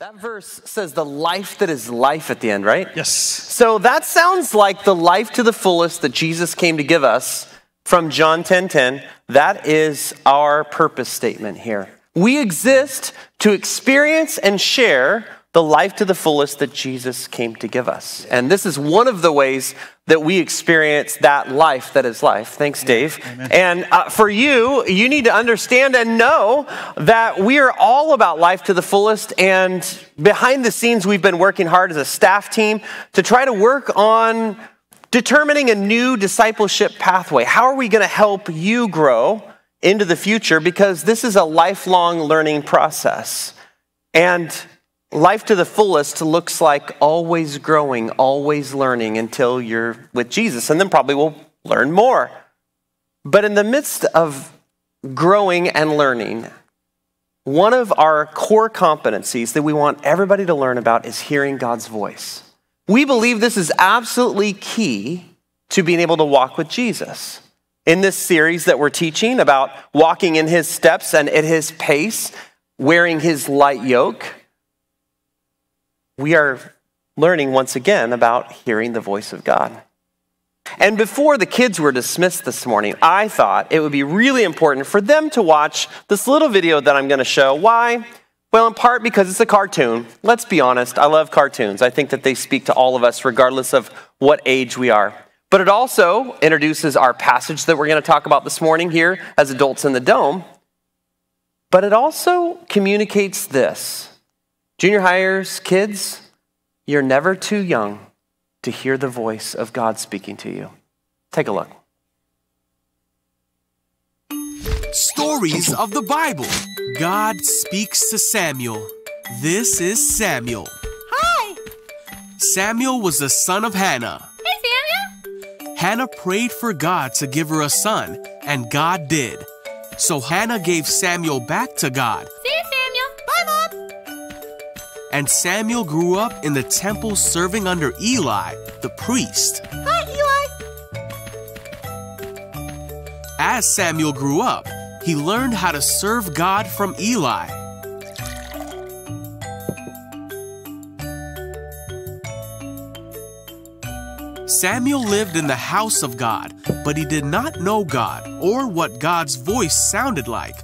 That verse says the life that is life at the end, right? Yes. So that sounds like the life to the fullest that Jesus came to give us from John 10:10. 10, 10. That is our purpose statement here. We exist to experience and share the life to the fullest that Jesus came to give us. And this is one of the ways that we experience that life that is life. Thanks, Dave. Amen. And uh, for you, you need to understand and know that we are all about life to the fullest. And behind the scenes, we've been working hard as a staff team to try to work on determining a new discipleship pathway. How are we going to help you grow into the future? Because this is a lifelong learning process. And Life to the fullest looks like always growing, always learning until you're with Jesus, and then probably we'll learn more. But in the midst of growing and learning, one of our core competencies that we want everybody to learn about is hearing God's voice. We believe this is absolutely key to being able to walk with Jesus. In this series that we're teaching about walking in his steps and at his pace, wearing his light yoke, we are learning once again about hearing the voice of God. And before the kids were dismissed this morning, I thought it would be really important for them to watch this little video that I'm going to show. Why? Well, in part because it's a cartoon. Let's be honest, I love cartoons. I think that they speak to all of us, regardless of what age we are. But it also introduces our passage that we're going to talk about this morning here as adults in the dome. But it also communicates this Junior hires, kids, you're never too young to hear the voice of God speaking to you. Take a look. Stories of the Bible. God speaks to Samuel. This is Samuel. Hi. Samuel was the son of Hannah. Hey, Samuel. Hannah prayed for God to give her a son, and God did. So Hannah gave Samuel back to God and Samuel grew up in the temple serving under Eli, the priest. Hi, Eli. As Samuel grew up, he learned how to serve God from Eli. Samuel lived in the house of God, but he did not know God or what God's voice sounded like.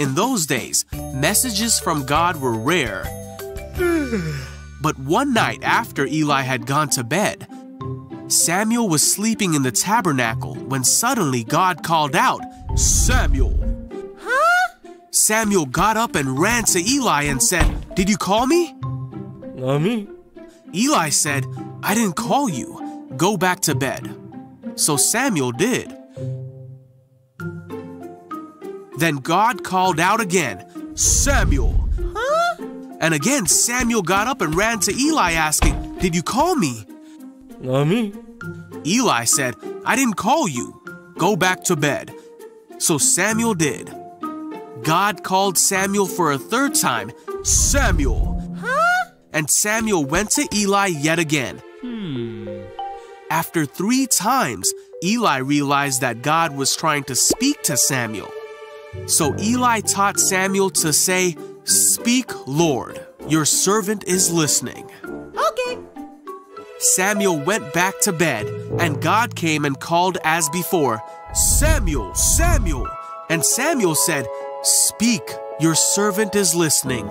In those days, messages from God were rare. But one night after Eli had gone to bed, Samuel was sleeping in the tabernacle when suddenly God called out, Samuel. Huh? Samuel got up and ran to Eli and said, Did you call me? Not me. Eli said, I didn't call you. Go back to bed. So Samuel did. Then God called out again, Samuel. Huh? And again, Samuel got up and ran to Eli, asking, Did you call me? Not me. Eli said, I didn't call you. Go back to bed. So Samuel did. God called Samuel for a third time, Samuel. Huh? And Samuel went to Eli yet again. Hmm. After three times, Eli realized that God was trying to speak to Samuel. So Eli taught Samuel to say, Speak, Lord, your servant is listening. Okay. Samuel went back to bed, and God came and called as before, Samuel, Samuel. And Samuel said, Speak, your servant is listening.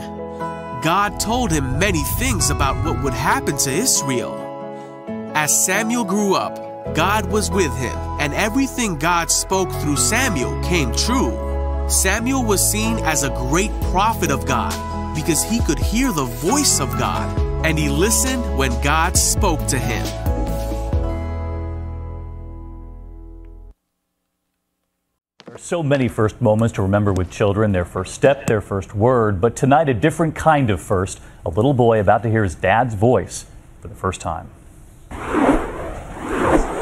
God told him many things about what would happen to Israel. As Samuel grew up, God was with him, and everything God spoke through Samuel came true. Samuel was seen as a great prophet of God because he could hear the voice of God and he listened when God spoke to him. There are so many first moments to remember with children their first step, their first word, but tonight a different kind of first. A little boy about to hear his dad's voice for the first time.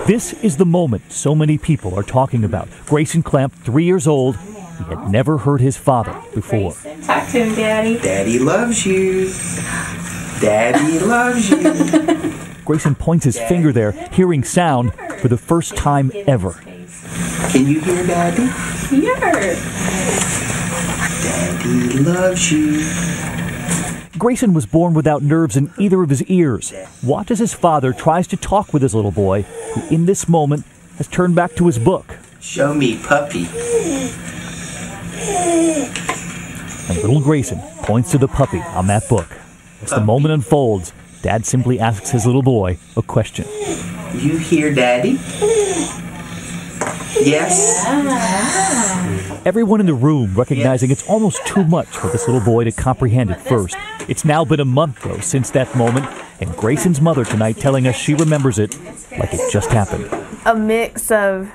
This is the moment so many people are talking about. Grayson Clamp, three years old, he had never heard his father before. Talk to him, Daddy. Daddy loves you. Daddy loves you. Grayson points his Daddy. finger there, hearing sound for the first time ever. Can you hear Daddy? Here. Daddy loves you. Grayson was born without nerves in either of his ears. Watch as his father tries to talk with his little boy, who in this moment has turned back to his book. Show me puppy. And little Grayson points to the puppy on that book. As the moment unfolds, Dad simply asks his little boy a question. You hear daddy? Yes. Everyone in the room recognizing it's almost too much for this little boy to comprehend at first. It's now been a month, though, since that moment, and Grayson's mother tonight telling us she remembers it like it just happened. a mix of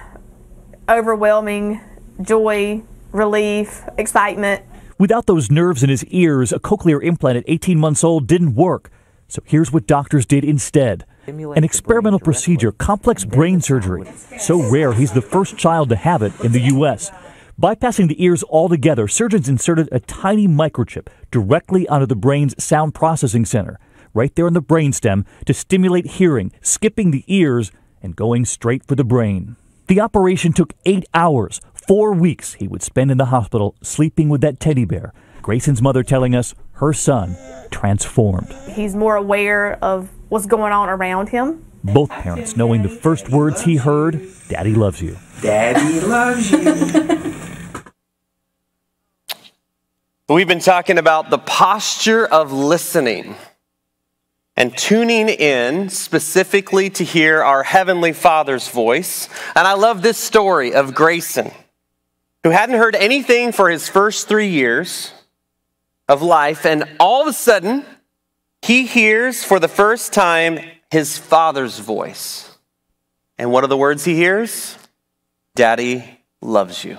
overwhelming joy, relief, excitement. Without those nerves in his ears, a cochlear implant at 18 months old didn't work. So here's what doctors did instead an experimental procedure, complex brain surgery. So rare, he's the first child to have it in the U.S. Bypassing the ears altogether, surgeons inserted a tiny microchip directly onto the brain's sound processing center, right there in the brainstem, to stimulate hearing, skipping the ears and going straight for the brain. The operation took eight hours. Four weeks he would spend in the hospital sleeping with that teddy bear. Grayson's mother telling us her son transformed. He's more aware of what's going on around him. Both parents knowing the first words he heard, Daddy loves you. Daddy loves you. We've been talking about the posture of listening and tuning in specifically to hear our Heavenly Father's voice. And I love this story of Grayson, who hadn't heard anything for his first three years of life, and all of a sudden, he hears for the first time his Father's voice. And what are the words he hears? Daddy loves you.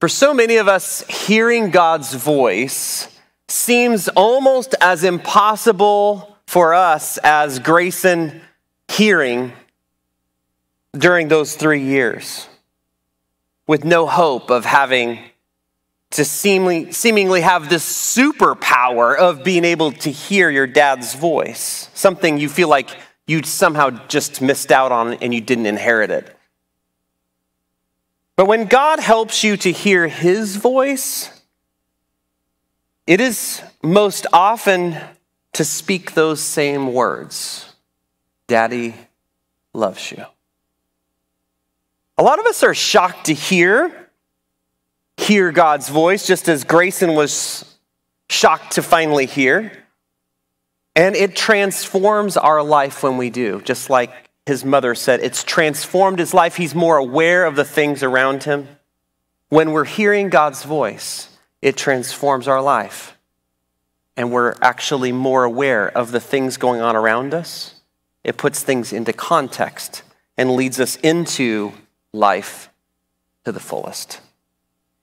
For so many of us, hearing God's voice seems almost as impossible for us as Grayson hearing during those three years, with no hope of having to seemingly, seemingly have this superpower of being able to hear your dad's voice, something you feel like you somehow just missed out on and you didn't inherit it. But when God helps you to hear his voice, it is most often to speak those same words Daddy loves you. A lot of us are shocked to hear hear God's voice just as Grayson was shocked to finally hear. And it transforms our life when we do, just like his mother said. It's transformed his life. He's more aware of the things around him. When we're hearing God's voice, it transforms our life. And we're actually more aware of the things going on around us. It puts things into context and leads us into life to the fullest.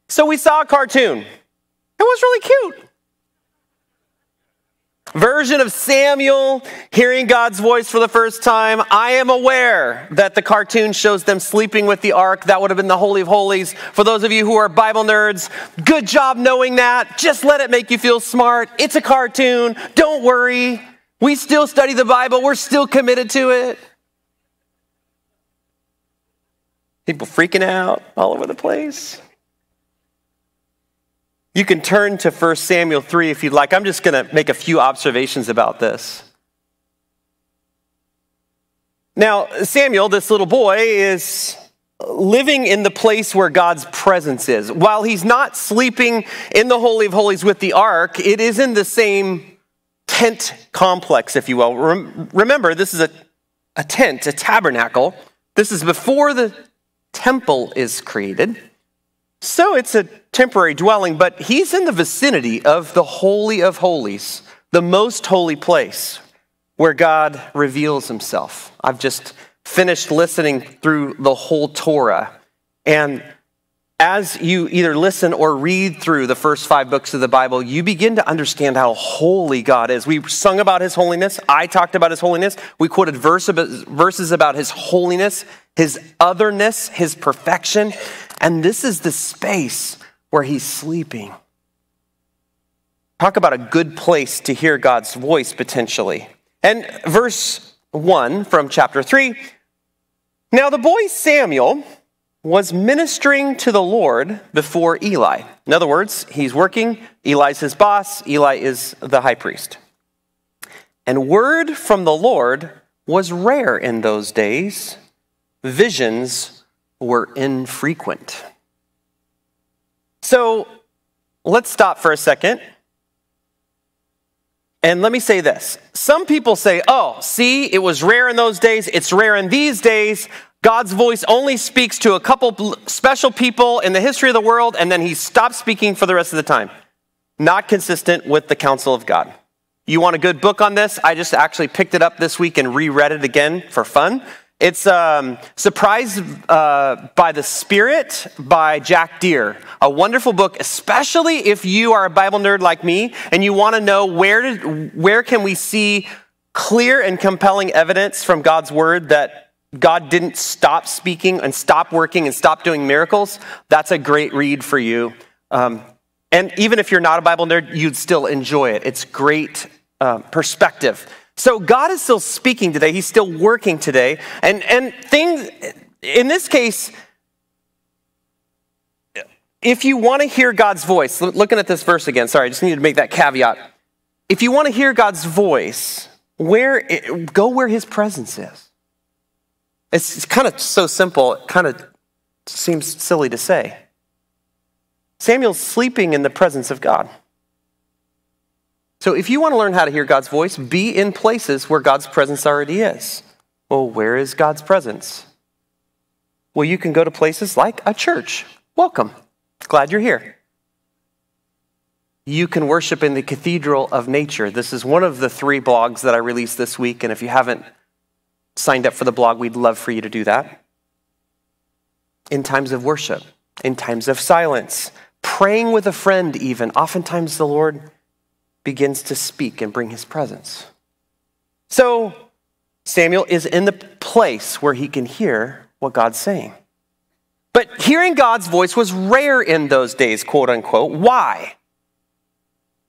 So we saw a cartoon. It was really cute. Version of Samuel hearing God's voice for the first time. I am aware that the cartoon shows them sleeping with the ark. That would have been the Holy of Holies. For those of you who are Bible nerds, good job knowing that. Just let it make you feel smart. It's a cartoon. Don't worry. We still study the Bible, we're still committed to it. People freaking out all over the place. You can turn to 1 Samuel 3 if you'd like. I'm just going to make a few observations about this. Now, Samuel, this little boy, is living in the place where God's presence is. While he's not sleeping in the Holy of Holies with the ark, it is in the same tent complex, if you will. Remember, this is a, a tent, a tabernacle. This is before the temple is created. So it's a temporary dwelling, but he's in the vicinity of the Holy of Holies, the most holy place where God reveals himself. I've just finished listening through the whole Torah. And as you either listen or read through the first five books of the Bible, you begin to understand how holy God is. We sung about his holiness. I talked about his holiness. We quoted verse about, verses about his holiness, his otherness, his perfection. And this is the space where he's sleeping. Talk about a good place to hear God's voice potentially. And verse 1 from chapter 3 Now the boy Samuel was ministering to the Lord before Eli. In other words, he's working, Eli's his boss, Eli is the high priest. And word from the Lord was rare in those days, visions were infrequent. So let's stop for a second. And let me say this. Some people say, oh, see, it was rare in those days, it's rare in these days. God's voice only speaks to a couple special people in the history of the world, and then he stops speaking for the rest of the time. Not consistent with the counsel of God. You want a good book on this? I just actually picked it up this week and reread it again for fun. It's um, Surprised uh, by the Spirit by Jack Deere. A wonderful book, especially if you are a Bible nerd like me and you want to know where, where can we see clear and compelling evidence from God's Word that God didn't stop speaking and stop working and stop doing miracles, that's a great read for you. Um, and even if you're not a Bible nerd, you'd still enjoy it. It's great uh, perspective. So God is still speaking today. He's still working today. And, and things, in this case, if you want to hear God's voice, looking at this verse again, sorry, I just need to make that caveat. If you want to hear God's voice, where go where his presence is. It's kind of so simple, it kind of seems silly to say. Samuel's sleeping in the presence of God. So if you want to learn how to hear God's voice, be in places where God's presence already is. Well, where is God's presence? Well, you can go to places like a church. Welcome. Glad you're here. You can worship in the cathedral of nature. This is one of the three blogs that I released this week. And if you haven't signed up for the blog, we'd love for you to do that. In times of worship, in times of silence, praying with a friend, even, oftentimes the Lord begins to speak and bring his presence. So Samuel is in the place where he can hear what God's saying. But hearing God's voice was rare in those days, quote unquote. Why?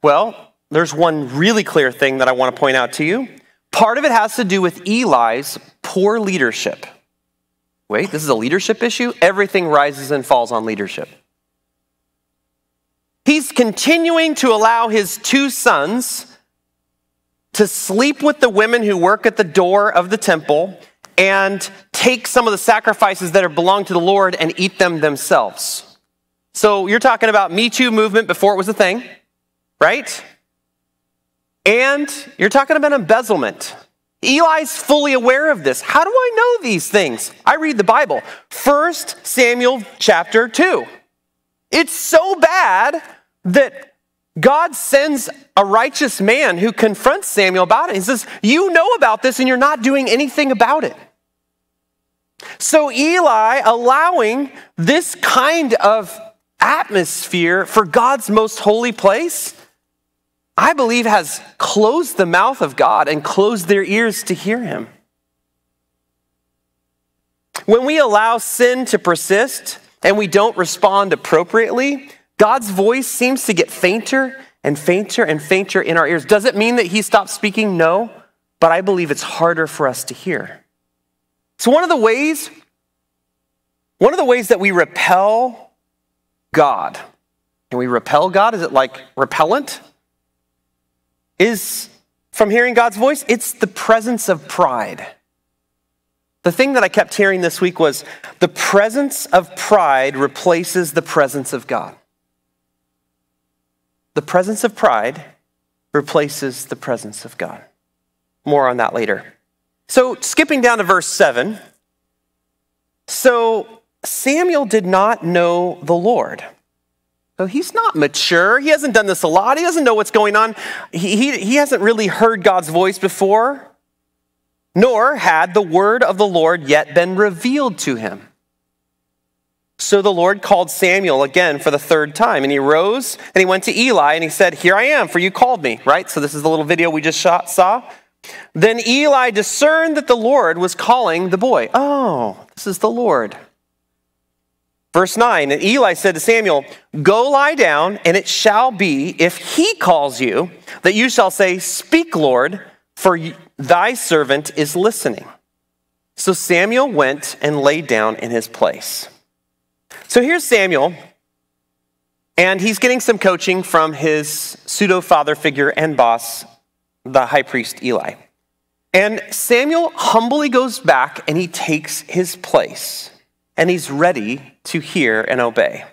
Well, there's one really clear thing that I want to point out to you. Part of it has to do with Eli's poor leadership. Wait, this is a leadership issue? Everything rises and falls on leadership. He's continuing to allow his two sons to sleep with the women who work at the door of the temple and take some of the sacrifices that are belong to the Lord and eat them themselves. So you're talking about Me Too movement before it was a thing, right? And you're talking about embezzlement. Eli's fully aware of this. How do I know these things? I read the Bible. First Samuel chapter 2. It's so bad that God sends a righteous man who confronts Samuel about it. He says, You know about this and you're not doing anything about it. So Eli allowing this kind of atmosphere for God's most holy place I believe, has closed the mouth of God and closed their ears to hear him. When we allow sin to persist and we don't respond appropriately, God's voice seems to get fainter and fainter and fainter in our ears. Does it mean that he stopped speaking? No, but I believe it's harder for us to hear. So one of the ways one of the ways that we repel God, and we repel God, is it like repellent? Is from hearing God's voice, it's the presence of pride. The thing that I kept hearing this week was the presence of pride replaces the presence of God. The presence of pride replaces the presence of God. More on that later. So, skipping down to verse 7. So, Samuel did not know the Lord. So he's not mature. He hasn't done this a lot. He doesn't know what's going on. He, he, he hasn't really heard God's voice before, nor had the word of the Lord yet been revealed to him. So the Lord called Samuel again for the third time, and he rose and he went to Eli and he said, Here I am, for you called me, right? So this is the little video we just shot, saw. Then Eli discerned that the Lord was calling the boy. Oh, this is the Lord. Verse 9, and Eli said to Samuel, Go lie down, and it shall be, if he calls you, that you shall say, Speak, Lord, for thy servant is listening. So Samuel went and lay down in his place. So here's Samuel, and he's getting some coaching from his pseudo father figure and boss, the high priest Eli. And Samuel humbly goes back and he takes his place, and he's ready to hear and obey.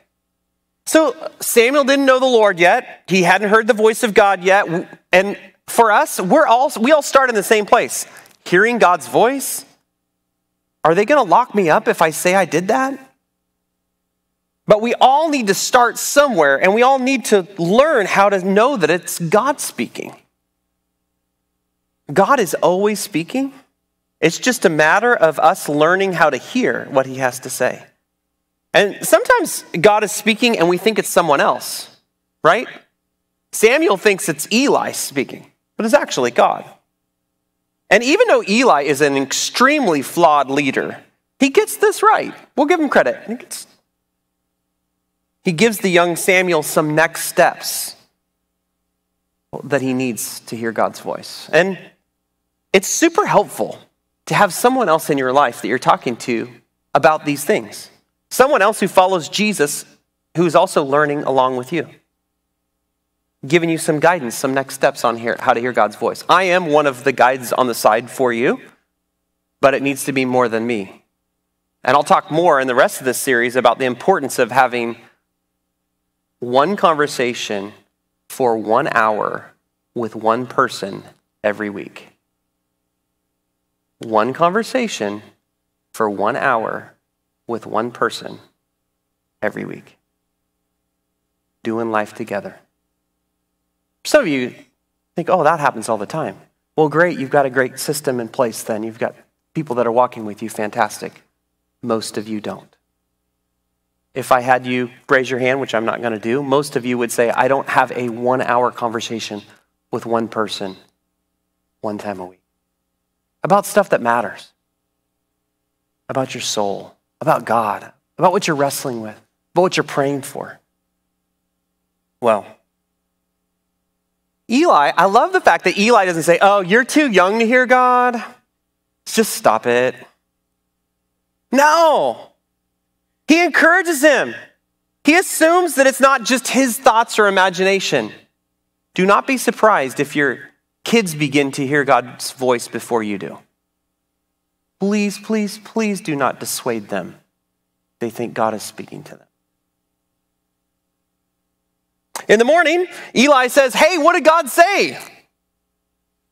So Samuel didn't know the Lord yet. He hadn't heard the voice of God yet. And for us, we're all we all start in the same place. Hearing God's voice. Are they going to lock me up if I say I did that? But we all need to start somewhere and we all need to learn how to know that it's God speaking. God is always speaking. It's just a matter of us learning how to hear what he has to say. And sometimes God is speaking and we think it's someone else, right? Samuel thinks it's Eli speaking, but it's actually God. And even though Eli is an extremely flawed leader, he gets this right. We'll give him credit. He, gets, he gives the young Samuel some next steps that he needs to hear God's voice. And it's super helpful to have someone else in your life that you're talking to about these things. Someone else who follows Jesus who's also learning along with you, giving you some guidance, some next steps on here, how to hear God's voice. I am one of the guides on the side for you, but it needs to be more than me. And I'll talk more in the rest of this series about the importance of having one conversation for one hour with one person every week. One conversation for one hour with one person every week, doing life together. Some of you think, oh, that happens all the time. Well, great, you've got a great system in place then. You've got people that are walking with you, fantastic. Most of you don't. If I had you raise your hand, which I'm not going to do, most of you would say, I don't have a one hour conversation with one person one time a week about stuff that matters, about your soul, about God, about what you're wrestling with, about what you're praying for. Well, Eli, I love the fact that Eli doesn't say, Oh, you're too young to hear God. Just stop it. No. He encourages him. He assumes that it's not just his thoughts or imagination. Do not be surprised if your kids begin to hear God's voice before you do. Please, please, please do not dissuade them. They think God is speaking to them. In the morning, Eli says, Hey, what did God say?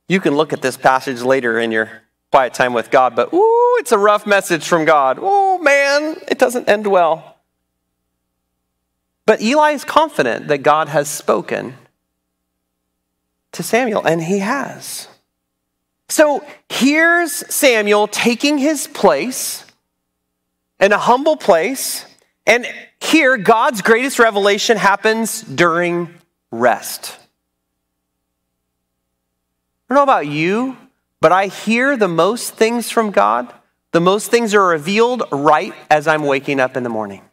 You can look at this passage later in your quiet time with God, but ooh, it's a rough message from God. Oh man, it doesn't end well. But Eli is confident that God has spoken to Samuel, and he has. So here's Samuel taking his place in a humble place. And here, God's greatest revelation happens during rest. I don't know about you, but I hear the most things from God. The most things are revealed right as I'm waking up in the morning.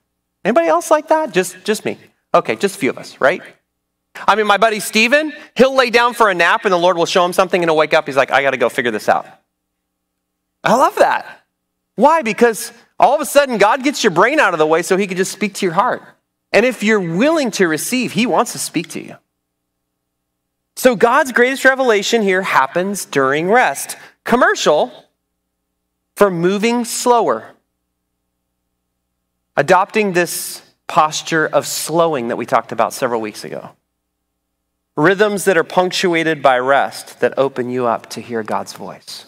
Anybody else like that? Just, just me. Okay, just a few of us, right? I mean, my buddy Steven, he'll lay down for a nap and the Lord will show him something and he'll wake up. He's like, I got to go figure this out. I love that. Why? Because all of a sudden God gets your brain out of the way so he can just speak to your heart. And if you're willing to receive, he wants to speak to you. So God's greatest revelation here happens during rest. Commercial for moving slower. Adopting this posture of slowing that we talked about several weeks ago. Rhythms that are punctuated by rest that open you up to hear God's voice.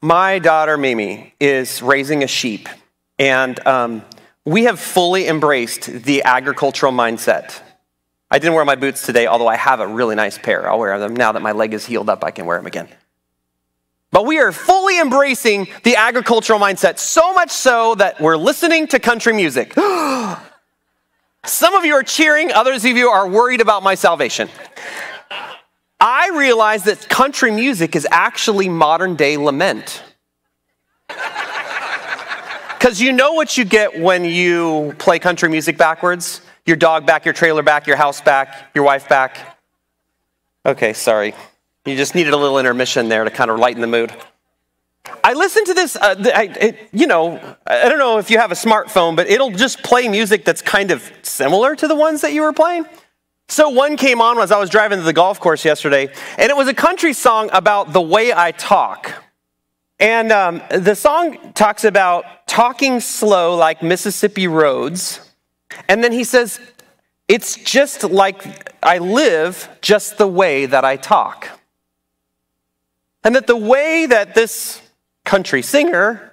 My daughter Mimi is raising a sheep, and um, we have fully embraced the agricultural mindset. I didn't wear my boots today, although I have a really nice pair. I'll wear them now that my leg is healed up, I can wear them again. But we are fully embracing the agricultural mindset, so much so that we're listening to country music. Some of you are cheering, others of you are worried about my salvation. I realize that country music is actually modern day lament. Because you know what you get when you play country music backwards? Your dog back, your trailer back, your house back, your wife back. Okay, sorry. You just needed a little intermission there to kind of lighten the mood. I listened to this, uh, I, it, you know, I don't know if you have a smartphone, but it'll just play music that's kind of similar to the ones that you were playing. So one came on as I was driving to the golf course yesterday, and it was a country song about the way I talk. And um, the song talks about talking slow like Mississippi roads. And then he says, It's just like I live just the way that I talk. And that the way that this country singer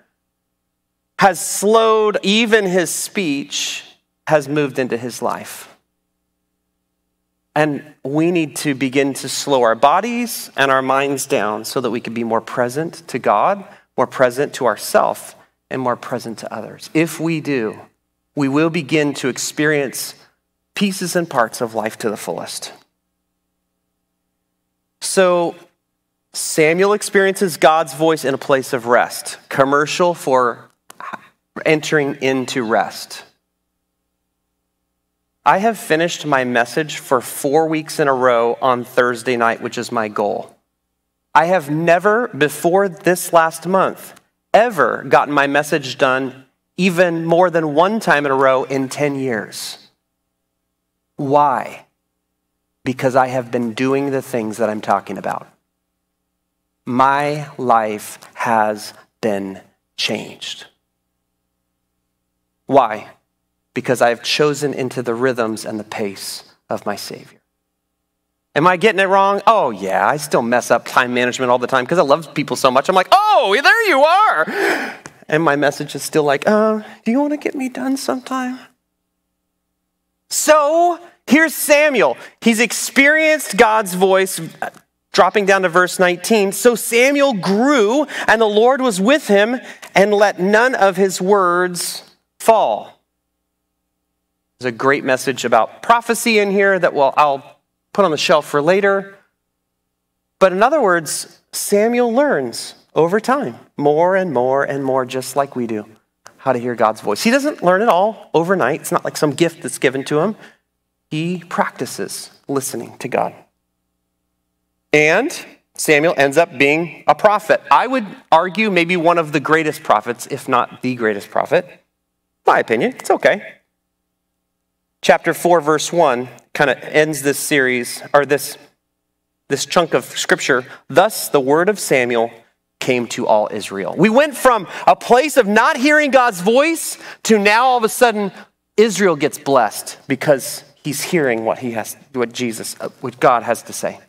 has slowed even his speech has moved into his life. And we need to begin to slow our bodies and our minds down so that we can be more present to God, more present to ourselves, and more present to others. If we do, we will begin to experience pieces and parts of life to the fullest. So, Samuel experiences God's voice in a place of rest, commercial for entering into rest. I have finished my message for four weeks in a row on Thursday night, which is my goal. I have never, before this last month, ever gotten my message done even more than one time in a row in 10 years. Why? Because I have been doing the things that I'm talking about. My life has been changed. Why? Because I have chosen into the rhythms and the pace of my Savior. Am I getting it wrong? Oh, yeah, I still mess up time management all the time because I love people so much. I'm like, oh, there you are. And my message is still like, uh, do you want to get me done sometime? So here's Samuel. He's experienced God's voice. Dropping down to verse 19. So Samuel grew, and the Lord was with him, and let none of his words fall. There's a great message about prophecy in here that well, I'll put on the shelf for later. But in other words, Samuel learns over time more and more and more, just like we do, how to hear God's voice. He doesn't learn it all overnight, it's not like some gift that's given to him. He practices listening to God. And Samuel ends up being a prophet. I would argue maybe one of the greatest prophets, if not the greatest prophet. My opinion, it's okay. Chapter 4, verse 1 kind of ends this series, or this, this chunk of scripture. Thus, the word of Samuel came to all Israel. We went from a place of not hearing God's voice to now all of a sudden Israel gets blessed because he's hearing what he has, what Jesus, what God has to say.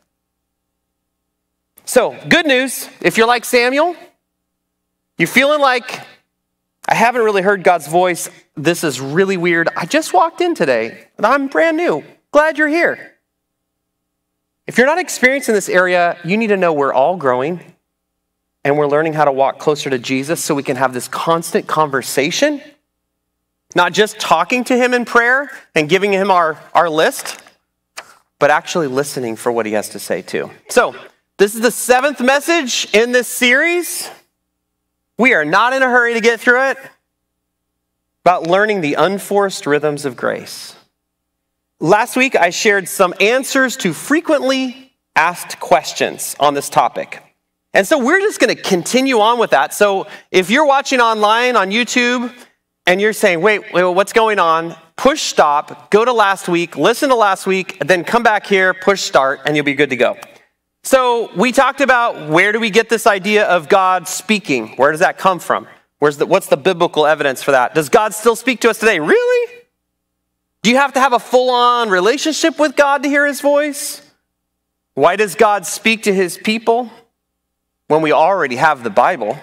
So, good news. If you're like Samuel, you're feeling like, I haven't really heard God's voice. This is really weird. I just walked in today, and I'm brand new. Glad you're here. If you're not experiencing this area, you need to know we're all growing and we're learning how to walk closer to Jesus so we can have this constant conversation, not just talking to Him in prayer and giving Him our, our list, but actually listening for what He has to say too. So, this is the seventh message in this series. We are not in a hurry to get through it. About learning the unforced rhythms of grace. Last week, I shared some answers to frequently asked questions on this topic. And so we're just going to continue on with that. So if you're watching online on YouTube and you're saying, wait, wait, what's going on? Push stop, go to last week, listen to last week, then come back here, push start, and you'll be good to go. So we talked about where do we get this idea of God speaking? Where does that come from? Where's the, what's the biblical evidence for that? Does God still speak to us today? Really? Do you have to have a full on relationship with God to hear his voice? Why does God speak to his people when we already have the Bible?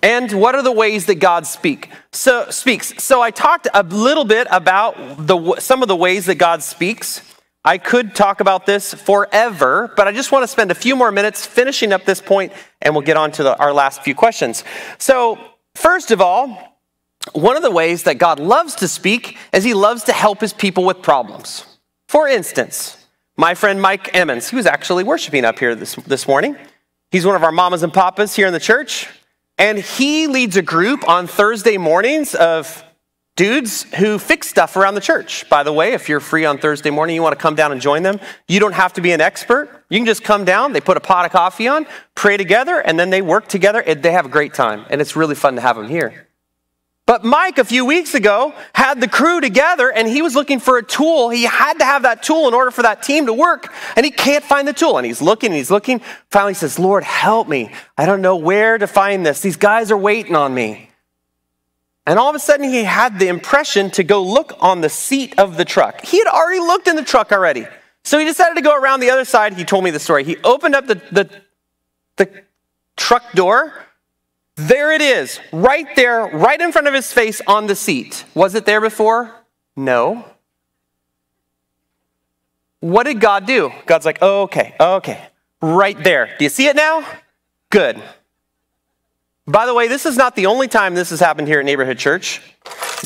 And what are the ways that God speak? So, speaks? So I talked a little bit about the, some of the ways that God speaks. I could talk about this forever, but I just want to spend a few more minutes finishing up this point and we'll get on to the, our last few questions. So, first of all, one of the ways that God loves to speak is he loves to help his people with problems. For instance, my friend Mike Emmons, he was actually worshiping up here this, this morning. He's one of our mamas and papas here in the church, and he leads a group on Thursday mornings of dudes who fix stuff around the church. By the way, if you're free on Thursday morning, you want to come down and join them, you don't have to be an expert. You can just come down, they put a pot of coffee on, pray together, and then they work together. They have a great time, and it's really fun to have them here. But Mike, a few weeks ago, had the crew together and he was looking for a tool. He had to have that tool in order for that team to work, and he can't find the tool. And he's looking and he's looking. Finally, he says, Lord, help me. I don't know where to find this. These guys are waiting on me. And all of a sudden, he had the impression to go look on the seat of the truck. He had already looked in the truck already. So he decided to go around the other side. He told me the story. He opened up the, the, the truck door there it is, right there, right in front of his face on the seat. Was it there before? No. What did God do? God's like, oh, okay, okay, right there. Do you see it now? Good. By the way, this is not the only time this has happened here at Neighborhood Church.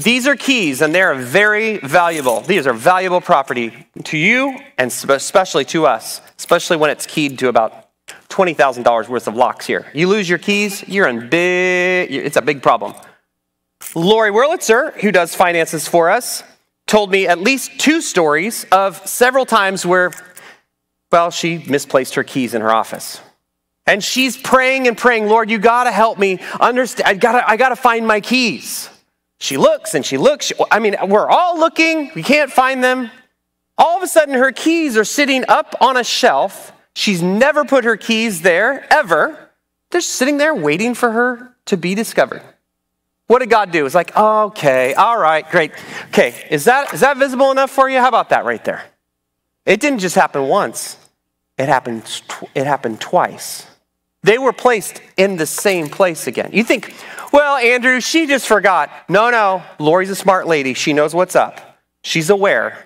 These are keys, and they're very valuable. These are valuable property to you and especially to us, especially when it's keyed to about $20,000 worth of locks here. You lose your keys, you're in big, it's a big problem. Lori Wurlitzer, who does finances for us, told me at least two stories of several times where, well, she misplaced her keys in her office. And she's praying and praying, Lord, you gotta help me understand. I gotta, I gotta find my keys. She looks and she looks. She, I mean, we're all looking, we can't find them. All of a sudden, her keys are sitting up on a shelf She's never put her keys there, ever. They're sitting there waiting for her to be discovered. What did God do? It's like, okay, all right, great. Okay, is that, is that visible enough for you? How about that right there? It didn't just happen once, it happened, it happened twice. They were placed in the same place again. You think, well, Andrew, she just forgot. No, no, Lori's a smart lady. She knows what's up, she's aware.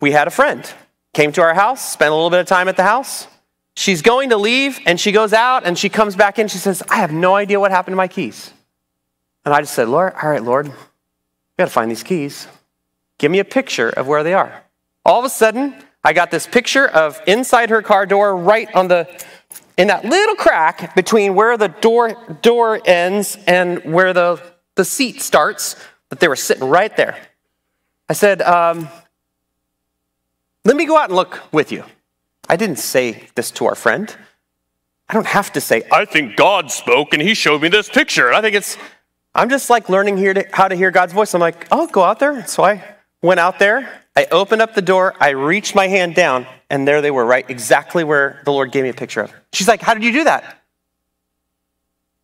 We had a friend came to our house, spent a little bit of time at the house. She's going to leave, and she goes out and she comes back in. She says, I have no idea what happened to my keys. And I just said, Lord, all right, Lord, we got to find these keys. Give me a picture of where they are. All of a sudden, I got this picture of inside her car door, right on the in that little crack between where the door door ends and where the the seat starts. That they were sitting right there. I said, um, let me go out and look with you. I didn't say this to our friend. I don't have to say, I think God spoke and he showed me this picture. I think it's, I'm just like learning here to, how to hear God's voice. I'm like, I'll go out there. So I went out there. I opened up the door. I reached my hand down, and there they were, right exactly where the Lord gave me a picture of. She's like, How did you do that?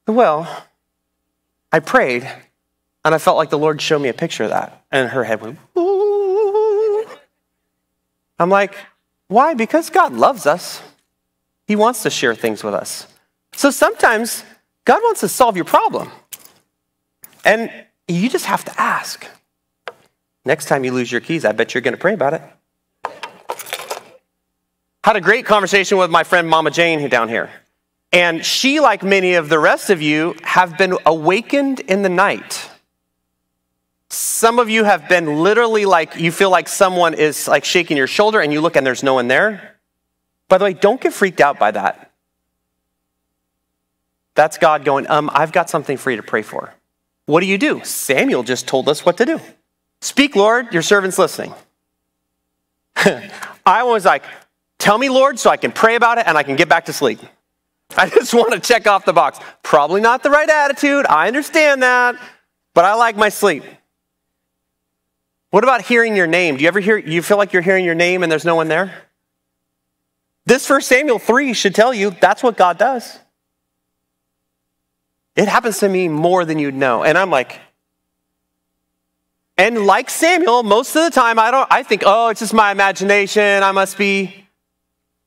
Well, I prayed, and I felt like the Lord showed me a picture of that. And her head went, Ooh. I'm like, why? Because God loves us. He wants to share things with us. So sometimes God wants to solve your problem. And you just have to ask. Next time you lose your keys, I bet you're going to pray about it. Had a great conversation with my friend Mama Jane down here. And she, like many of the rest of you, have been awakened in the night some of you have been literally like, you feel like someone is like shaking your shoulder and you look and there's no one there. By the way, don't get freaked out by that. That's God going, um, I've got something for you to pray for. What do you do? Samuel just told us what to do. Speak, Lord, your servant's listening. I was like, tell me, Lord, so I can pray about it and I can get back to sleep. I just want to check off the box. Probably not the right attitude. I understand that, but I like my sleep. What about hearing your name? Do you ever hear, you feel like you're hearing your name and there's no one there? This First Samuel 3 should tell you that's what God does. It happens to me more than you'd know. And I'm like, and like Samuel, most of the time I don't I think, oh, it's just my imagination. I must be.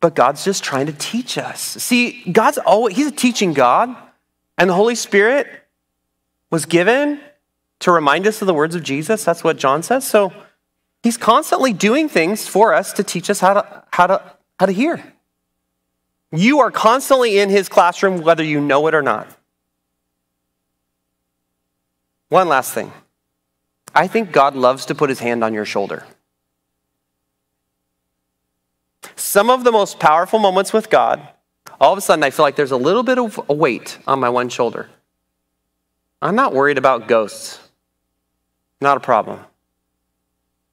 But God's just trying to teach us. See, God's always He's a teaching God, and the Holy Spirit was given to remind us of the words of Jesus. That's what John says. So he's constantly doing things for us to teach us how to, how to, how to hear. You are constantly in his classroom, whether you know it or not. One last thing. I think God loves to put his hand on your shoulder. Some of the most powerful moments with God, all of a sudden I feel like there's a little bit of a weight on my one shoulder. I'm not worried about ghosts. Not a problem.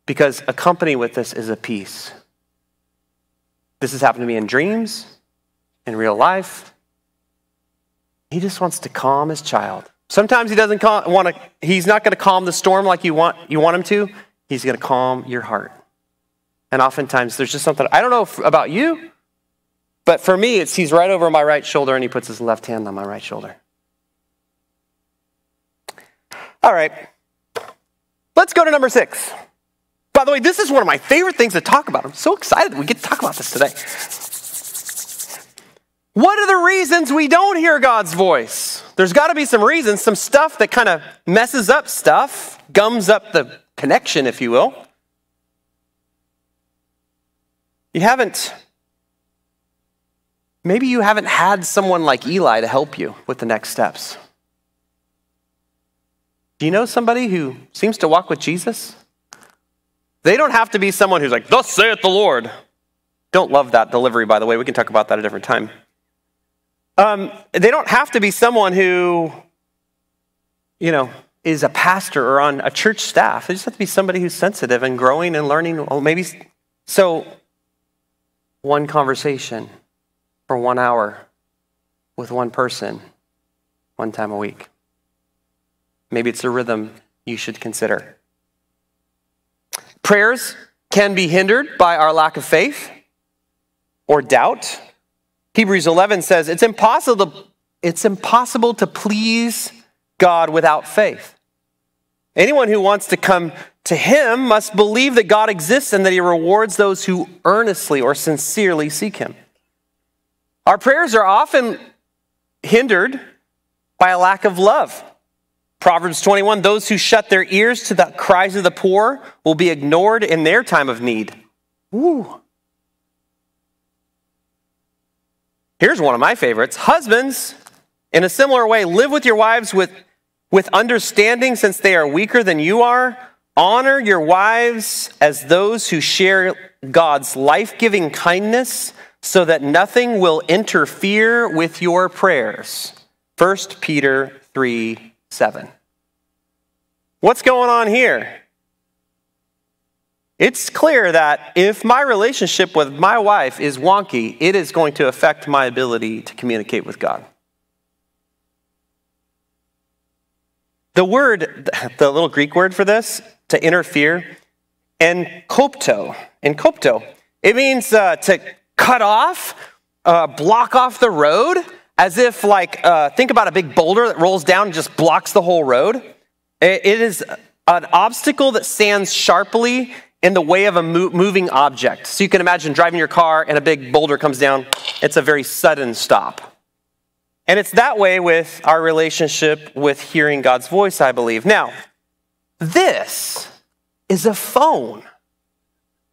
Because accompanying with this is a peace. This has happened to me in dreams, in real life. He just wants to calm his child. Sometimes he doesn't want to, he's not going to calm the storm like you want, you want him to. He's going to calm your heart. And oftentimes there's just something, I don't know if, about you, but for me, it's he's right over my right shoulder and he puts his left hand on my right shoulder. All right. Let's go to number six. By the way, this is one of my favorite things to talk about. I'm so excited we get to talk about this today. What are the reasons we don't hear God's voice? There's got to be some reasons, some stuff that kind of messes up stuff, gums up the connection, if you will. You haven't, maybe you haven't had someone like Eli to help you with the next steps. Do you know somebody who seems to walk with Jesus? They don't have to be someone who's like, Thus saith the Lord. Don't love that delivery, by the way. We can talk about that a different time. Um, they don't have to be someone who, you know, is a pastor or on a church staff. They just have to be somebody who's sensitive and growing and learning. Oh, maybe so. One conversation for one hour with one person, one time a week. Maybe it's a rhythm you should consider. Prayers can be hindered by our lack of faith or doubt. Hebrews 11 says it's impossible to, it's impossible to please God without faith. Anyone who wants to come to him must believe that God exists and that he rewards those who earnestly or sincerely seek him. Our prayers are often hindered by a lack of love. Proverbs 21 those who shut their ears to the cries of the poor will be ignored in their time of need. Woo. Here's one of my favorites. Husbands, in a similar way, live with your wives with, with understanding since they are weaker than you are. Honor your wives as those who share God's life giving kindness so that nothing will interfere with your prayers. 1 Peter 3 7. What's going on here? It's clear that if my relationship with my wife is wonky, it is going to affect my ability to communicate with God. The word, the little Greek word for this, to interfere, and kopto, enkopto, it means uh, to cut off, uh, block off the road, as if like, uh, think about a big boulder that rolls down and just blocks the whole road. it is an obstacle that stands sharply in the way of a moving object. So you can imagine driving your car and a big boulder comes down. It's a very sudden stop. And it's that way with our relationship with hearing God's voice, I believe. Now, this is a phone.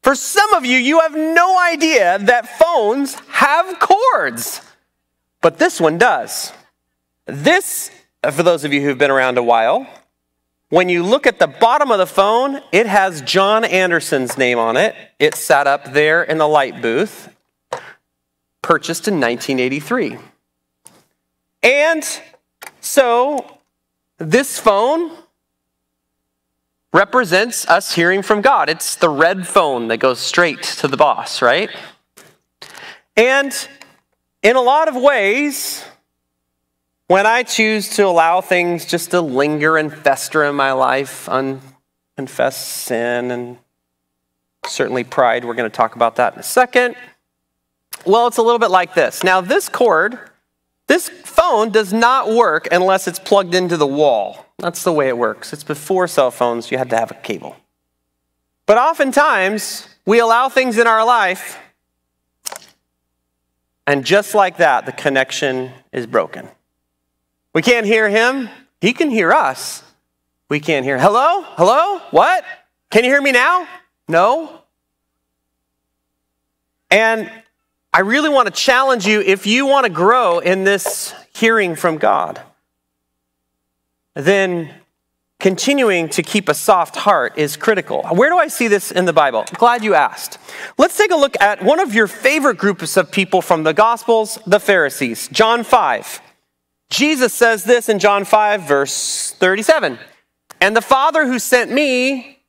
For some of you, you have no idea that phones have cords, but this one does. This, for those of you who've been around a while, when you look at the bottom of the phone, it has John Anderson's name on it. It sat up there in the light booth, purchased in 1983. And so this phone represents us hearing from God. It's the red phone that goes straight to the boss, right? And in a lot of ways, when I choose to allow things just to linger and fester in my life, unconfessed sin and certainly pride, we're going to talk about that in a second. Well, it's a little bit like this. Now, this cord, this phone does not work unless it's plugged into the wall. That's the way it works. It's before cell phones, you had to have a cable. But oftentimes, we allow things in our life, and just like that, the connection is broken. We can't hear him. He can hear us. We can't hear. Hello? Hello? What? Can you hear me now? No. And I really want to challenge you if you want to grow in this hearing from God, then continuing to keep a soft heart is critical. Where do I see this in the Bible? Glad you asked. Let's take a look at one of your favorite groups of people from the Gospels, the Pharisees. John 5. Jesus says this in John 5, verse 37 And the Father who sent me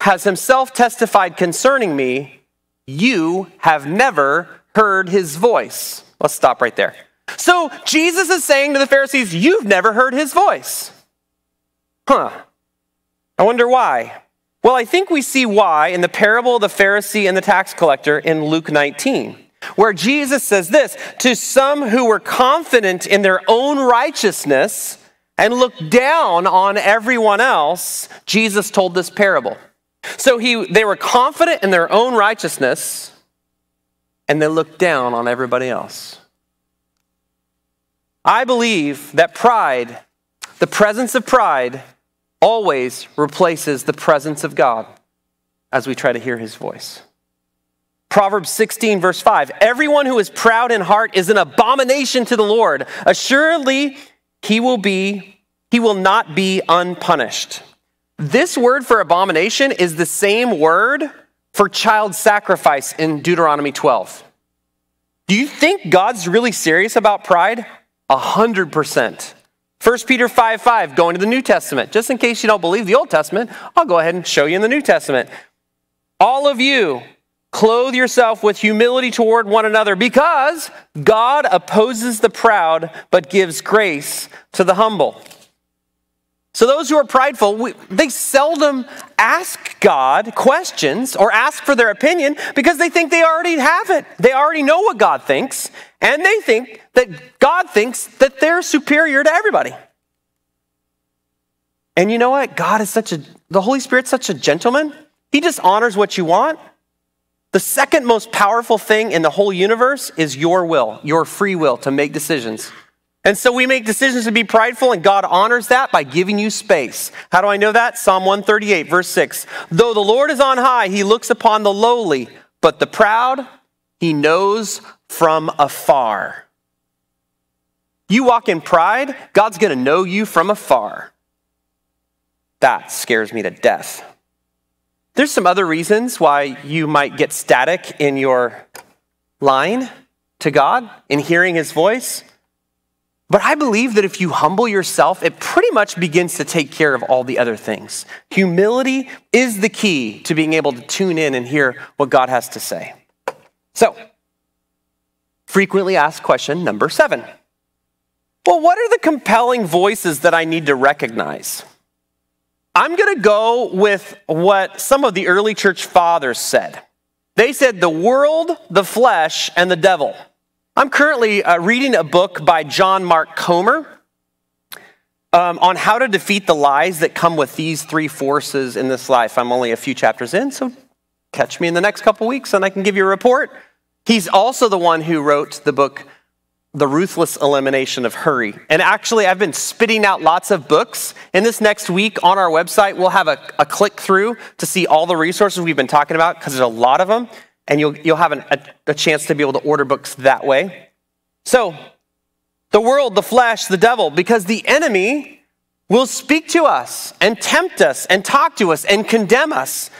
has himself testified concerning me. you have never heard his voice. Let's stop right there. So Jesus is saying to the Pharisees, You've never heard his voice. Huh. I wonder why. Well, I think we see why in the parable of the Pharisee and the tax collector in Luke 19, where Jesus says this To some who were confident in their own righteousness and looked down on everyone else, Jesus told this parable. So he, they were confident in their own righteousness and they looked down on everybody else. I believe that pride, the presence of pride, always replaces the presence of God as we try to hear his voice. Proverbs 16, verse 5 Everyone who is proud in heart is an abomination to the Lord. Assuredly, he will be, he will not be unpunished. This word for abomination is the same word for child sacrifice in Deuteronomy 12. Do you think God's really serious about pride? A hundred percent. 1 Peter 5 5, going to the New Testament. Just in case you don't believe the Old Testament, I'll go ahead and show you in the New Testament. All of you, clothe yourself with humility toward one another because God opposes the proud but gives grace to the humble. So, those who are prideful, we, they seldom ask God questions or ask for their opinion because they think they already have it. They already know what God thinks, and they think that God thinks that they're superior to everybody. And you know what? God is such a, the Holy Spirit's such a gentleman. He just honors what you want. The second most powerful thing in the whole universe is your will, your free will to make decisions. And so we make decisions to be prideful, and God honors that by giving you space. How do I know that? Psalm 138, verse 6. Though the Lord is on high, he looks upon the lowly, but the proud he knows from afar. You walk in pride, God's going to know you from afar. That scares me to death. There's some other reasons why you might get static in your line to God, in hearing his voice. But I believe that if you humble yourself, it pretty much begins to take care of all the other things. Humility is the key to being able to tune in and hear what God has to say. So, frequently asked question number seven. Well, what are the compelling voices that I need to recognize? I'm going to go with what some of the early church fathers said. They said the world, the flesh, and the devil. I'm currently uh, reading a book by John Mark Comer um, on how to defeat the lies that come with these three forces in this life. I'm only a few chapters in, so catch me in the next couple weeks and I can give you a report. He's also the one who wrote the book the ruthless elimination of hurry. And actually, I've been spitting out lots of books. And this next week on our website, we'll have a, a click through to see all the resources we've been talking about because there's a lot of them. And you'll, you'll have an, a, a chance to be able to order books that way. So, the world, the flesh, the devil, because the enemy will speak to us and tempt us and talk to us and condemn us.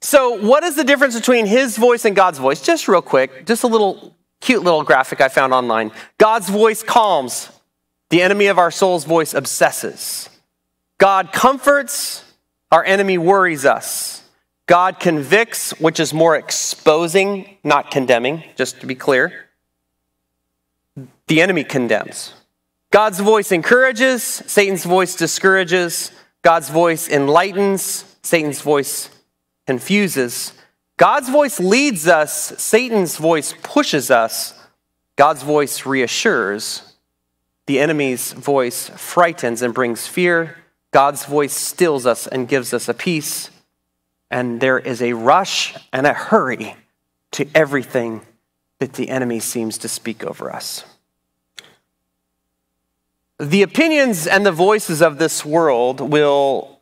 So, what is the difference between his voice and God's voice? Just real quick, just a little Cute little graphic I found online. God's voice calms, the enemy of our soul's voice obsesses. God comforts, our enemy worries us. God convicts, which is more exposing, not condemning, just to be clear. The enemy condemns. God's voice encourages, Satan's voice discourages. God's voice enlightens, Satan's voice confuses. God's voice leads us, Satan's voice pushes us, God's voice reassures, the enemy's voice frightens and brings fear, God's voice stills us and gives us a peace, and there is a rush and a hurry to everything that the enemy seems to speak over us. The opinions and the voices of this world will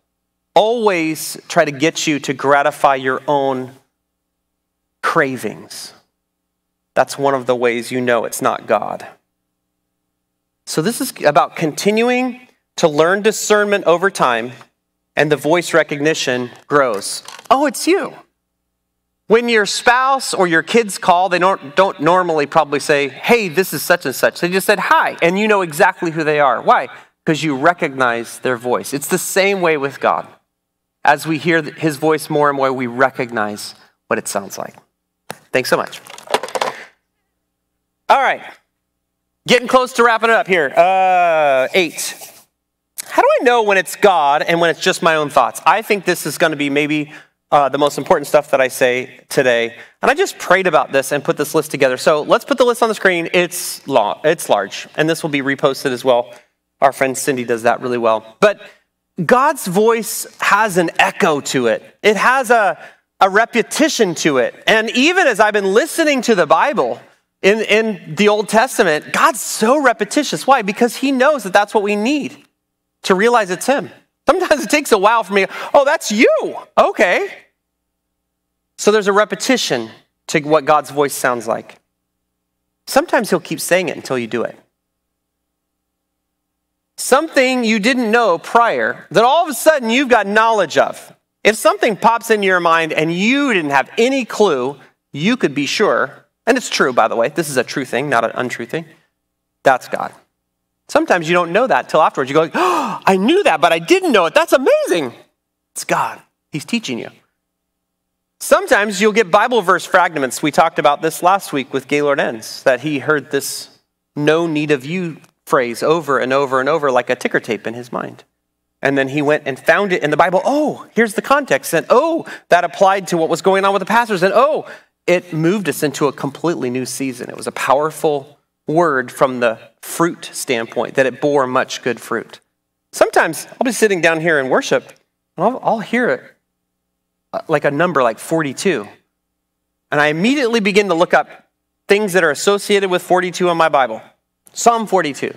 always try to get you to gratify your own cravings. That's one of the ways you know it's not God. So, this is about continuing to learn discernment over time, and the voice recognition grows. Oh, it's you. When your spouse or your kids call, they don't, don't normally probably say, Hey, this is such and such. They just said, Hi, and you know exactly who they are. Why? Because you recognize their voice. It's the same way with God. As we hear his voice more and more, we recognize what it sounds like. Thanks so much. All right. Getting close to wrapping it up here. Uh, eight. How do I know when it's God and when it's just my own thoughts? I think this is going to be maybe uh, the most important stuff that I say today. And I just prayed about this and put this list together. So let's put the list on the screen. It's long, it's large, and this will be reposted as well. Our friend Cindy does that really well. But God's voice has an echo to it. It has a, a repetition to it. And even as I've been listening to the Bible in, in the Old Testament, God's so repetitious. Why? Because He knows that that's what we need to realize it's Him. Sometimes it takes a while for me. Oh, that's you. Okay. So there's a repetition to what God's voice sounds like. Sometimes He'll keep saying it until you do it. Something you didn't know prior that all of a sudden you've got knowledge of. If something pops into your mind and you didn't have any clue, you could be sure, and it's true, by the way, this is a true thing, not an untrue thing. That's God. Sometimes you don't know that till afterwards. You go, oh, I knew that, but I didn't know it. That's amazing. It's God. He's teaching you. Sometimes you'll get Bible verse fragments. We talked about this last week with Gaylord Enns, that he heard this no need of you phrase over and over and over like a ticker tape in his mind. And then he went and found it in the Bible. Oh, here's the context. And oh, that applied to what was going on with the pastors. And oh, it moved us into a completely new season. It was a powerful word from the fruit standpoint, that it bore much good fruit. Sometimes I'll be sitting down here in worship and I'll, I'll hear it uh, like a number like 42. And I immediately begin to look up things that are associated with 42 in my Bible. Psalm 42,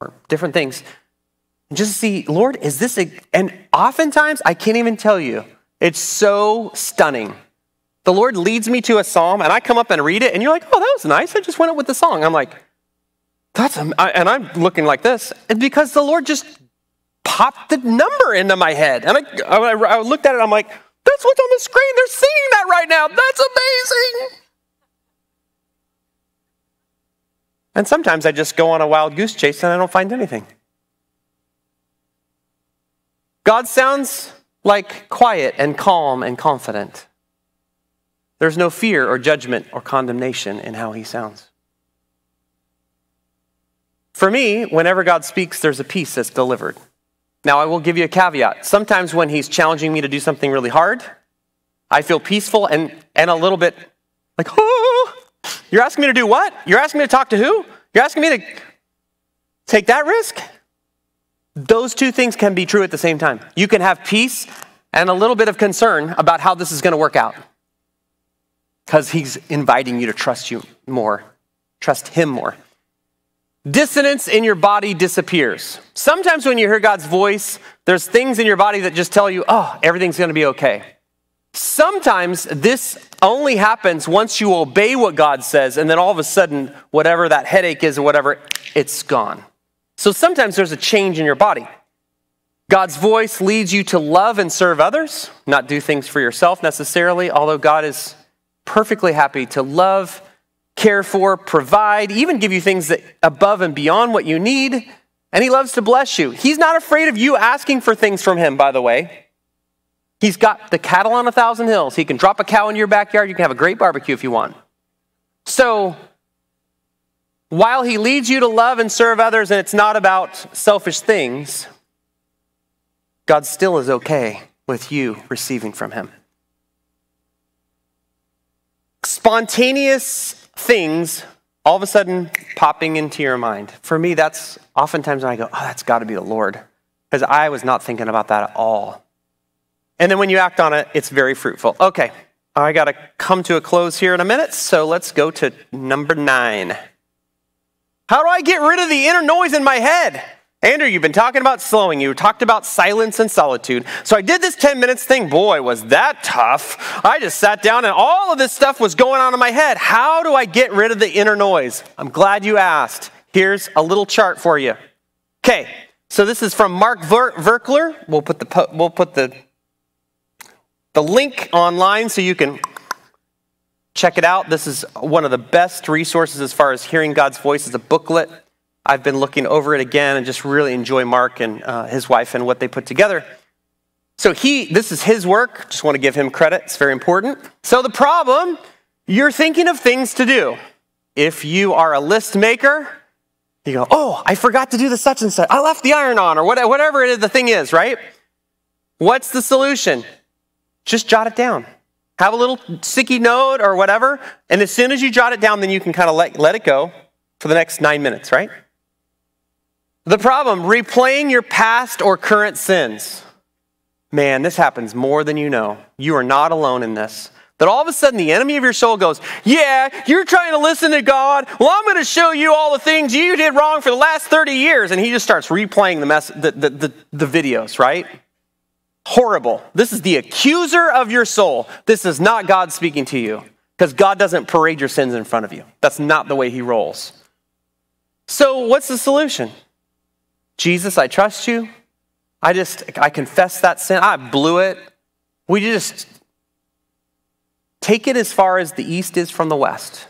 or different things. And just see, Lord, is this a, and oftentimes I can't even tell you. It's so stunning. The Lord leads me to a psalm and I come up and read it and you're like, oh, that was nice. I just went up with the song. I'm like, that's, and I'm looking like this. And because the Lord just popped the number into my head. And I, I, I looked at it, I'm like, that's what's on the screen. They're singing that right now. That's amazing. And sometimes I just go on a wild goose chase and I don't find anything. God sounds like quiet and calm and confident. There's no fear or judgment or condemnation in how he sounds. For me, whenever God speaks, there's a peace that's delivered. Now, I will give you a caveat. Sometimes when he's challenging me to do something really hard, I feel peaceful and, and a little bit like, oh, you're asking me to do what? You're asking me to talk to who? You're asking me to take that risk? Those two things can be true at the same time. You can have peace and a little bit of concern about how this is going to work out because he's inviting you to trust you more, trust him more. Dissonance in your body disappears. Sometimes when you hear God's voice, there's things in your body that just tell you, oh, everything's going to be okay. Sometimes this only happens once you obey what God says, and then all of a sudden, whatever that headache is or whatever, it's gone. So sometimes there's a change in your body. God's voice leads you to love and serve others, not do things for yourself necessarily, although God is perfectly happy to love, care for, provide, even give you things that above and beyond what you need, and He loves to bless you. He's not afraid of you asking for things from Him, by the way. He's got the cattle on a thousand hills. He can drop a cow in your backyard. You can have a great barbecue if you want. So, while he leads you to love and serve others, and it's not about selfish things, God still is okay with you receiving from him. Spontaneous things all of a sudden popping into your mind. For me, that's oftentimes when I go, oh, that's got to be the Lord. Because I was not thinking about that at all. And then when you act on it, it's very fruitful. Okay, I got to come to a close here in a minute, so let's go to number nine. How do I get rid of the inner noise in my head? Andrew, you've been talking about slowing. You talked about silence and solitude. So I did this 10 minutes thing. Boy, was that tough. I just sat down and all of this stuff was going on in my head. How do I get rid of the inner noise? I'm glad you asked. Here's a little chart for you. Okay, so this is from Mark Ver- Virkler. We'll put the, we'll put the, the link online so you can check it out. This is one of the best resources as far as hearing God's voice. It's a booklet. I've been looking over it again and just really enjoy Mark and uh, his wife and what they put together. So he, this is his work. Just want to give him credit. It's very important. So the problem you're thinking of things to do. If you are a list maker, you go, oh, I forgot to do the such and such. I left the iron on, or whatever it is, the thing is, right? What's the solution? Just jot it down. Have a little sticky note or whatever, and as soon as you jot it down, then you can kind of let, let it go for the next nine minutes, right? The problem, replaying your past or current sins. Man, this happens more than you know. You are not alone in this. That all of a sudden the enemy of your soul goes, Yeah, you're trying to listen to God. Well, I'm going to show you all the things you did wrong for the last 30 years. And he just starts replaying the, mess, the, the, the, the videos, right? Horrible. This is the accuser of your soul. This is not God speaking to you because God doesn't parade your sins in front of you. That's not the way he rolls. So, what's the solution? Jesus, I trust you. I just, I confess that sin. I blew it. We just take it as far as the east is from the west.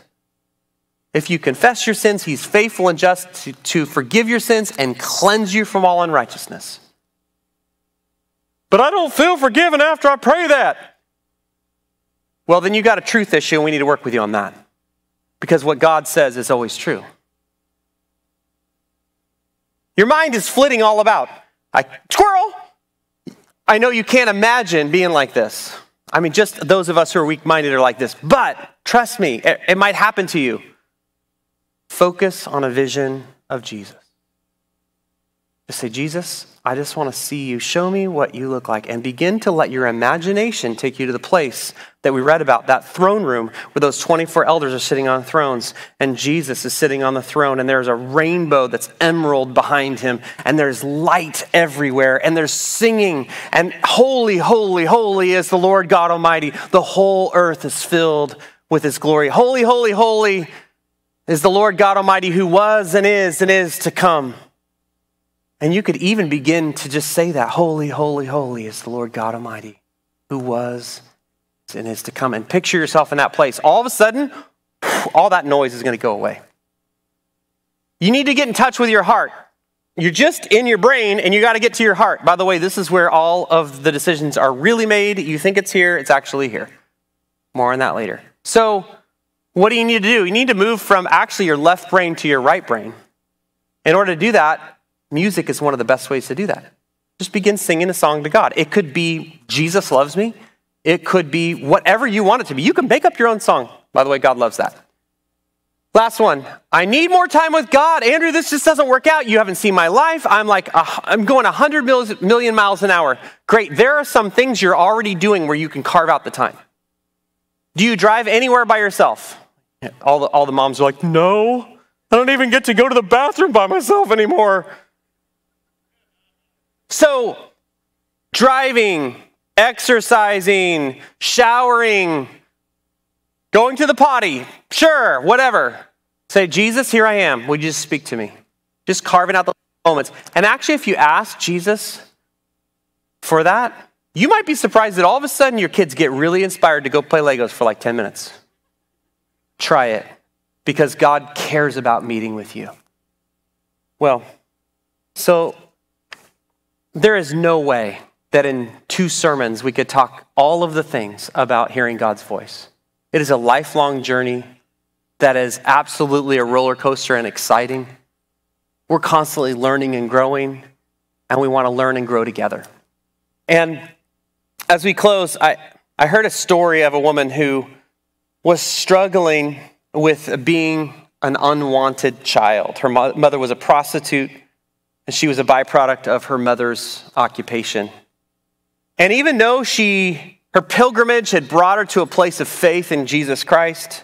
If you confess your sins, he's faithful and just to, to forgive your sins and cleanse you from all unrighteousness. But I don't feel forgiven after I pray that. Well, then you got a truth issue, and we need to work with you on that. Because what God says is always true. Your mind is flitting all about. I squirrel. I know you can't imagine being like this. I mean, just those of us who are weak minded are like this. But trust me, it, it might happen to you. Focus on a vision of Jesus. Just say, Jesus, I just want to see you. Show me what you look like. And begin to let your imagination take you to the place that we read about, that throne room where those 24 elders are sitting on thrones and Jesus is sitting on the throne. And there's a rainbow that's emerald behind him. And there's light everywhere. And there's singing. And holy, holy, holy is the Lord God Almighty. The whole earth is filled with his glory. Holy, holy, holy is the Lord God Almighty who was and is and is to come. And you could even begin to just say that Holy, holy, holy is the Lord God Almighty who was and is to come. And picture yourself in that place. All of a sudden, all that noise is going to go away. You need to get in touch with your heart. You're just in your brain and you got to get to your heart. By the way, this is where all of the decisions are really made. You think it's here, it's actually here. More on that later. So, what do you need to do? You need to move from actually your left brain to your right brain. In order to do that, Music is one of the best ways to do that. Just begin singing a song to God. It could be Jesus loves me. It could be whatever you want it to be. You can make up your own song. By the way, God loves that. Last one. I need more time with God. Andrew, this just doesn't work out. You haven't seen my life. I'm like, uh, I'm going 100 million miles an hour. Great. There are some things you're already doing where you can carve out the time. Do you drive anywhere by yourself? All the, all the moms are like, no, I don't even get to go to the bathroom by myself anymore. So, driving, exercising, showering, going to the potty, sure, whatever. Say, Jesus, here I am. Would you just speak to me? Just carving out the moments. And actually, if you ask Jesus for that, you might be surprised that all of a sudden your kids get really inspired to go play Legos for like 10 minutes. Try it because God cares about meeting with you. Well, so there is no way that in two sermons we could talk all of the things about hearing God's voice. It is a lifelong journey that is absolutely a roller coaster and exciting. We're constantly learning and growing, and we want to learn and grow together. And as we close, I, I heard a story of a woman who was struggling with being an unwanted child. Her mo- mother was a prostitute, and she was a byproduct of her mother's occupation. And even though she, her pilgrimage had brought her to a place of faith in Jesus Christ,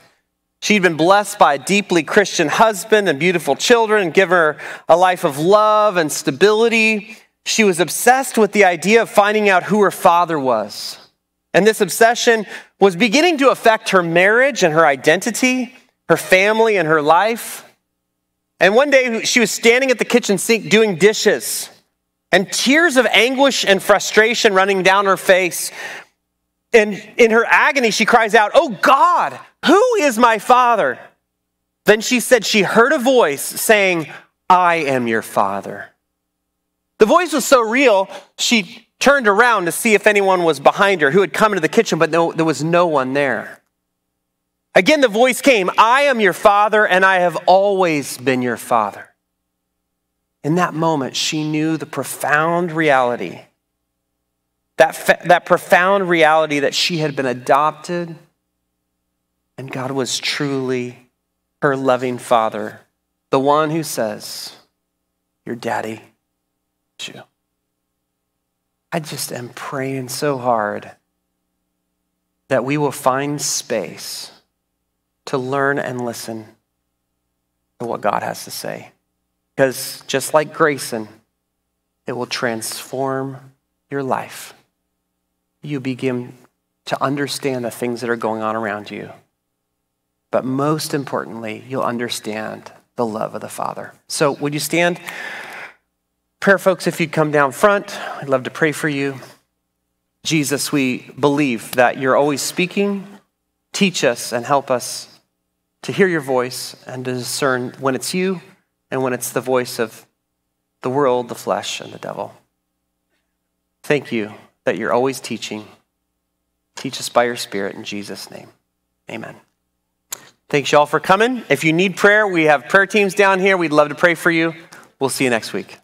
she'd been blessed by a deeply Christian husband and beautiful children, given her a life of love and stability. She was obsessed with the idea of finding out who her father was. And this obsession was beginning to affect her marriage and her identity, her family and her life. And one day she was standing at the kitchen sink doing dishes, and tears of anguish and frustration running down her face. And in her agony, she cries out, Oh God, who is my father? Then she said she heard a voice saying, I am your father. The voice was so real, she turned around to see if anyone was behind her who had come into the kitchen, but no, there was no one there. Again, the voice came I am your father, and I have always been your father. In that moment, she knew the profound reality, that, that profound reality that she had been adopted and God was truly her loving father, the one who says, Your daddy is you. I just am praying so hard that we will find space to learn and listen to what God has to say. Because just like Grayson, it will transform your life. You begin to understand the things that are going on around you. But most importantly, you'll understand the love of the Father. So, would you stand? Prayer folks, if you'd come down front, I'd love to pray for you. Jesus, we believe that you're always speaking. Teach us and help us to hear your voice and to discern when it's you and when it's the voice of the world, the flesh, and the devil. Thank you that you're always teaching. Teach us by your Spirit in Jesus' name. Amen. Thanks, y'all, for coming. If you need prayer, we have prayer teams down here. We'd love to pray for you. We'll see you next week.